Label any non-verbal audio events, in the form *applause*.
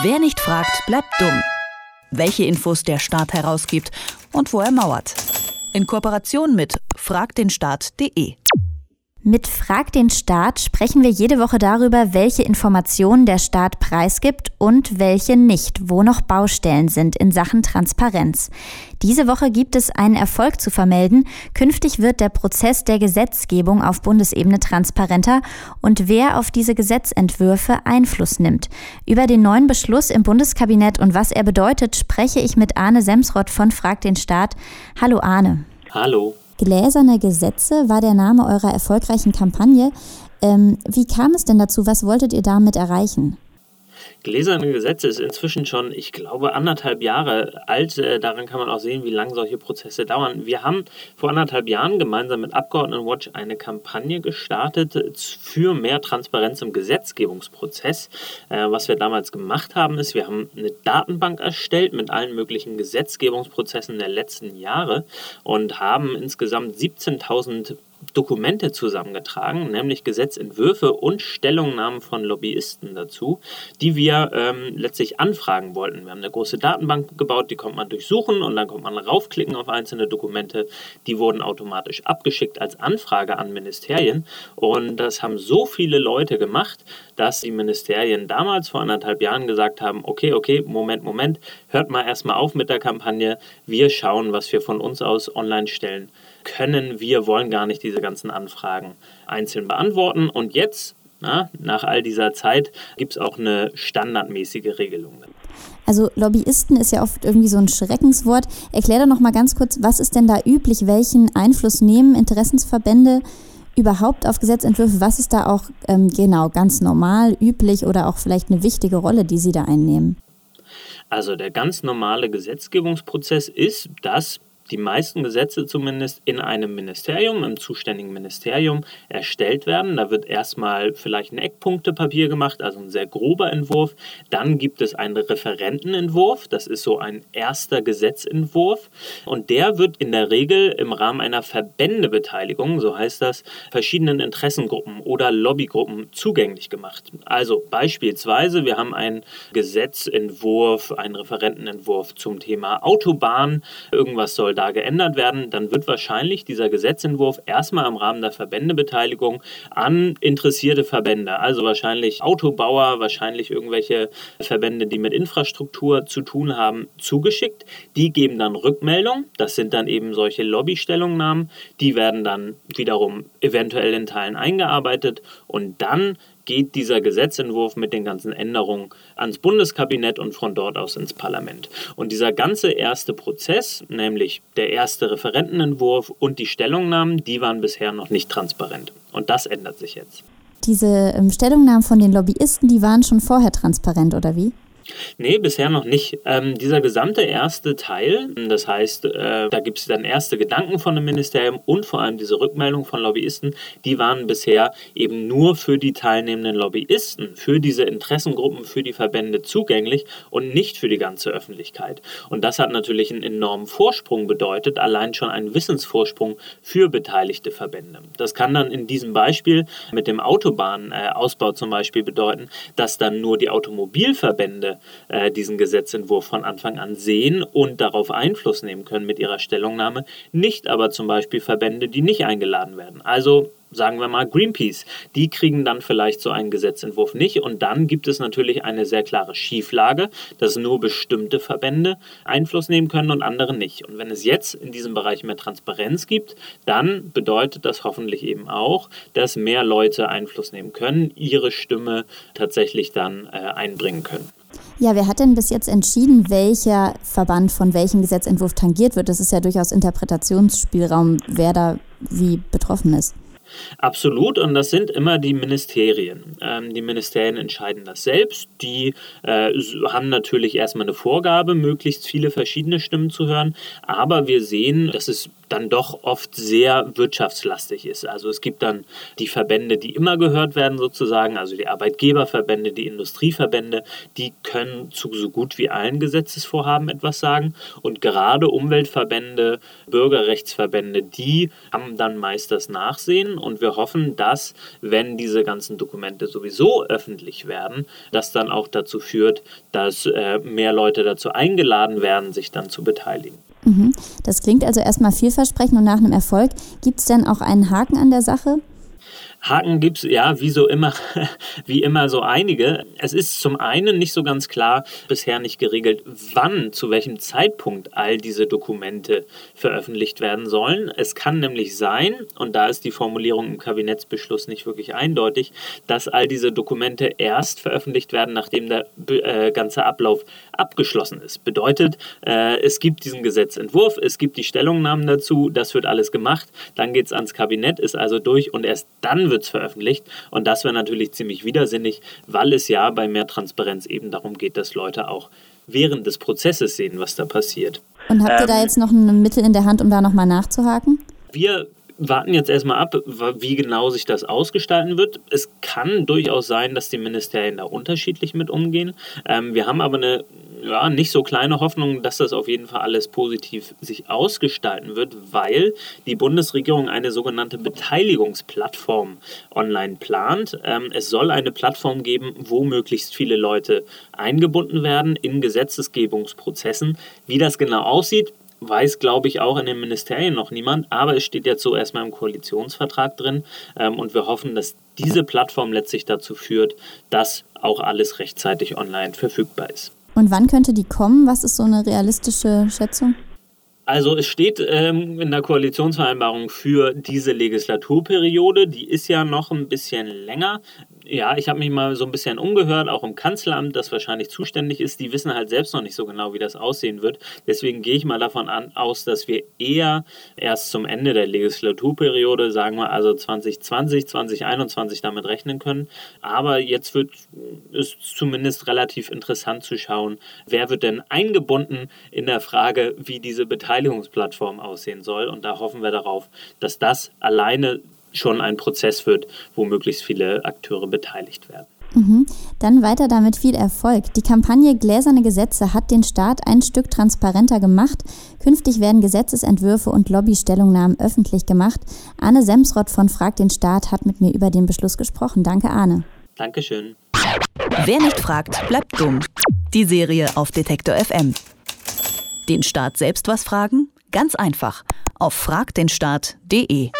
Wer nicht fragt, bleibt dumm. Welche Infos der Staat herausgibt und wo er mauert. In Kooperation mit fragdenstaat.de. Mit Frag den Staat sprechen wir jede Woche darüber, welche Informationen der Staat preisgibt und welche nicht, wo noch Baustellen sind in Sachen Transparenz. Diese Woche gibt es einen Erfolg zu vermelden. Künftig wird der Prozess der Gesetzgebung auf Bundesebene transparenter und wer auf diese Gesetzentwürfe Einfluss nimmt. Über den neuen Beschluss im Bundeskabinett und was er bedeutet, spreche ich mit Arne Semsrott von Frag den Staat. Hallo Arne. Hallo. Gläserne Gesetze war der Name eurer erfolgreichen Kampagne. Ähm, wie kam es denn dazu? Was wolltet ihr damit erreichen? Gläserne Gesetze ist inzwischen schon, ich glaube, anderthalb Jahre alt. Äh, daran kann man auch sehen, wie lange solche Prozesse dauern. Wir haben vor anderthalb Jahren gemeinsam mit Abgeordnetenwatch eine Kampagne gestartet für mehr Transparenz im Gesetzgebungsprozess. Äh, was wir damals gemacht haben, ist, wir haben eine Datenbank erstellt mit allen möglichen Gesetzgebungsprozessen der letzten Jahre und haben insgesamt 17.000 Dokumente zusammengetragen, nämlich Gesetzentwürfe und Stellungnahmen von Lobbyisten dazu, die wir ähm, letztlich anfragen wollten. Wir haben eine große Datenbank gebaut, die kommt man durchsuchen und dann kommt man raufklicken auf einzelne Dokumente. Die wurden automatisch abgeschickt als Anfrage an Ministerien und das haben so viele Leute gemacht, dass die Ministerien damals vor anderthalb Jahren gesagt haben, okay, okay, Moment, Moment, hört mal erstmal auf mit der Kampagne, wir schauen, was wir von uns aus online stellen können. Wir wollen gar nicht diese ganzen Anfragen einzeln beantworten. Und jetzt, na, nach all dieser Zeit, gibt es auch eine standardmäßige Regelung. Also Lobbyisten ist ja oft irgendwie so ein Schreckenswort. Erklär doch noch mal ganz kurz, was ist denn da üblich? Welchen Einfluss nehmen Interessensverbände überhaupt auf Gesetzentwürfe? Was ist da auch ähm, genau ganz normal, üblich oder auch vielleicht eine wichtige Rolle, die sie da einnehmen? Also der ganz normale Gesetzgebungsprozess ist, dass die meisten Gesetze zumindest in einem Ministerium, im zuständigen Ministerium erstellt werden. Da wird erstmal vielleicht ein Eckpunktepapier gemacht, also ein sehr grober Entwurf. Dann gibt es einen Referentenentwurf, das ist so ein erster Gesetzentwurf. Und der wird in der Regel im Rahmen einer Verbändebeteiligung, so heißt das, verschiedenen Interessengruppen oder Lobbygruppen zugänglich gemacht. Also beispielsweise, wir haben einen Gesetzentwurf, einen Referentenentwurf zum Thema Autobahn. Irgendwas soll da da geändert werden, dann wird wahrscheinlich dieser Gesetzentwurf erstmal im Rahmen der Verbändebeteiligung an interessierte Verbände, also wahrscheinlich Autobauer, wahrscheinlich irgendwelche Verbände, die mit Infrastruktur zu tun haben, zugeschickt. Die geben dann Rückmeldung. Das sind dann eben solche Lobbystellungnahmen. Die werden dann wiederum eventuell in Teilen eingearbeitet und dann geht dieser Gesetzentwurf mit den ganzen Änderungen ans Bundeskabinett und von dort aus ins Parlament. Und dieser ganze erste Prozess, nämlich der erste Referentenentwurf und die Stellungnahmen, die waren bisher noch nicht transparent. Und das ändert sich jetzt. Diese ähm, Stellungnahmen von den Lobbyisten, die waren schon vorher transparent, oder wie? Nee, bisher noch nicht. Ähm, dieser gesamte erste Teil, das heißt, äh, da gibt es dann erste Gedanken von dem Ministerium und vor allem diese Rückmeldung von Lobbyisten, die waren bisher eben nur für die teilnehmenden Lobbyisten, für diese Interessengruppen, für die Verbände zugänglich und nicht für die ganze Öffentlichkeit. Und das hat natürlich einen enormen Vorsprung bedeutet, allein schon einen Wissensvorsprung für beteiligte Verbände. Das kann dann in diesem Beispiel mit dem Autobahnausbau zum Beispiel bedeuten, dass dann nur die Automobilverbände äh, diesen Gesetzentwurf von Anfang an sehen und darauf Einfluss nehmen können mit ihrer Stellungnahme, nicht aber zum Beispiel Verbände, die nicht eingeladen werden. Also sagen wir mal Greenpeace, die kriegen dann vielleicht so einen Gesetzentwurf nicht und dann gibt es natürlich eine sehr klare Schieflage, dass nur bestimmte Verbände Einfluss nehmen können und andere nicht. Und wenn es jetzt in diesem Bereich mehr Transparenz gibt, dann bedeutet das hoffentlich eben auch, dass mehr Leute Einfluss nehmen können, ihre Stimme tatsächlich dann äh, einbringen können. Ja, wer hat denn bis jetzt entschieden, welcher Verband von welchem Gesetzentwurf tangiert wird? Das ist ja durchaus Interpretationsspielraum, wer da wie betroffen ist. Absolut, und das sind immer die Ministerien. Ähm, die Ministerien entscheiden das selbst. Die äh, haben natürlich erstmal eine Vorgabe, möglichst viele verschiedene Stimmen zu hören. Aber wir sehen, dass es dann doch oft sehr wirtschaftslastig ist. Also es gibt dann die Verbände, die immer gehört werden sozusagen, also die Arbeitgeberverbände, die Industrieverbände, die können zu so gut wie allen Gesetzesvorhaben etwas sagen. Und gerade Umweltverbände, Bürgerrechtsverbände, die haben dann meist das Nachsehen. Und wir hoffen, dass, wenn diese ganzen Dokumente sowieso öffentlich werden, das dann auch dazu führt, dass äh, mehr Leute dazu eingeladen werden, sich dann zu beteiligen. Mhm. Das klingt also erstmal vielversprechend und nach einem Erfolg. Gibt es denn auch einen Haken an der Sache? Haken gibt es ja wie so immer, *laughs* wie immer so einige. Es ist zum einen nicht so ganz klar, bisher nicht geregelt, wann, zu welchem Zeitpunkt all diese Dokumente veröffentlicht werden sollen. Es kann nämlich sein, und da ist die Formulierung im Kabinettsbeschluss nicht wirklich eindeutig, dass all diese Dokumente erst veröffentlicht werden, nachdem der äh, ganze Ablauf abgeschlossen ist. Bedeutet, äh, es gibt diesen Gesetzentwurf, es gibt die Stellungnahmen dazu, das wird alles gemacht, dann geht es ans Kabinett, ist also durch und erst dann wird es veröffentlicht. Und das wäre natürlich ziemlich widersinnig, weil es ja bei mehr Transparenz eben darum geht, dass Leute auch während des Prozesses sehen, was da passiert. Und habt ihr ähm, da jetzt noch ein Mittel in der Hand, um da nochmal nachzuhaken? Wir warten jetzt erstmal ab, wie genau sich das ausgestalten wird. Es kann durchaus sein, dass die Ministerien da unterschiedlich mit umgehen. Ähm, wir haben aber eine ja, nicht so kleine Hoffnung, dass das auf jeden Fall alles positiv sich ausgestalten wird, weil die Bundesregierung eine sogenannte Beteiligungsplattform online plant. Ähm, es soll eine Plattform geben, wo möglichst viele Leute eingebunden werden in Gesetzesgebungsprozessen. Wie das genau aussieht, weiß, glaube ich, auch in den Ministerien noch niemand, aber es steht jetzt so erstmal im Koalitionsvertrag drin ähm, und wir hoffen, dass diese Plattform letztlich dazu führt, dass auch alles rechtzeitig online verfügbar ist. Und wann könnte die kommen? Was ist so eine realistische Schätzung? Also es steht ähm, in der Koalitionsvereinbarung für diese Legislaturperiode. Die ist ja noch ein bisschen länger ja, ich habe mich mal so ein bisschen umgehört, auch im Kanzleramt, das wahrscheinlich zuständig ist. Die wissen halt selbst noch nicht so genau, wie das aussehen wird. Deswegen gehe ich mal davon an, aus, dass wir eher erst zum Ende der Legislaturperiode, sagen wir also 2020, 2021 damit rechnen können. Aber jetzt wird es zumindest relativ interessant zu schauen, wer wird denn eingebunden in der Frage, wie diese Beteiligungsplattform aussehen soll. Und da hoffen wir darauf, dass das alleine schon ein Prozess wird, wo möglichst viele Akteure beteiligt werden. Mhm. Dann weiter damit viel Erfolg. Die Kampagne Gläserne Gesetze hat den Staat ein Stück transparenter gemacht. Künftig werden Gesetzesentwürfe und Lobbystellungnahmen öffentlich gemacht. Arne Semsrott von Frag den Staat hat mit mir über den Beschluss gesprochen. Danke, Arne. Dankeschön. Wer nicht fragt, bleibt dumm. Die Serie auf Detektor FM. Den Staat selbst was fragen? Ganz einfach. Auf fragdenstaat.de.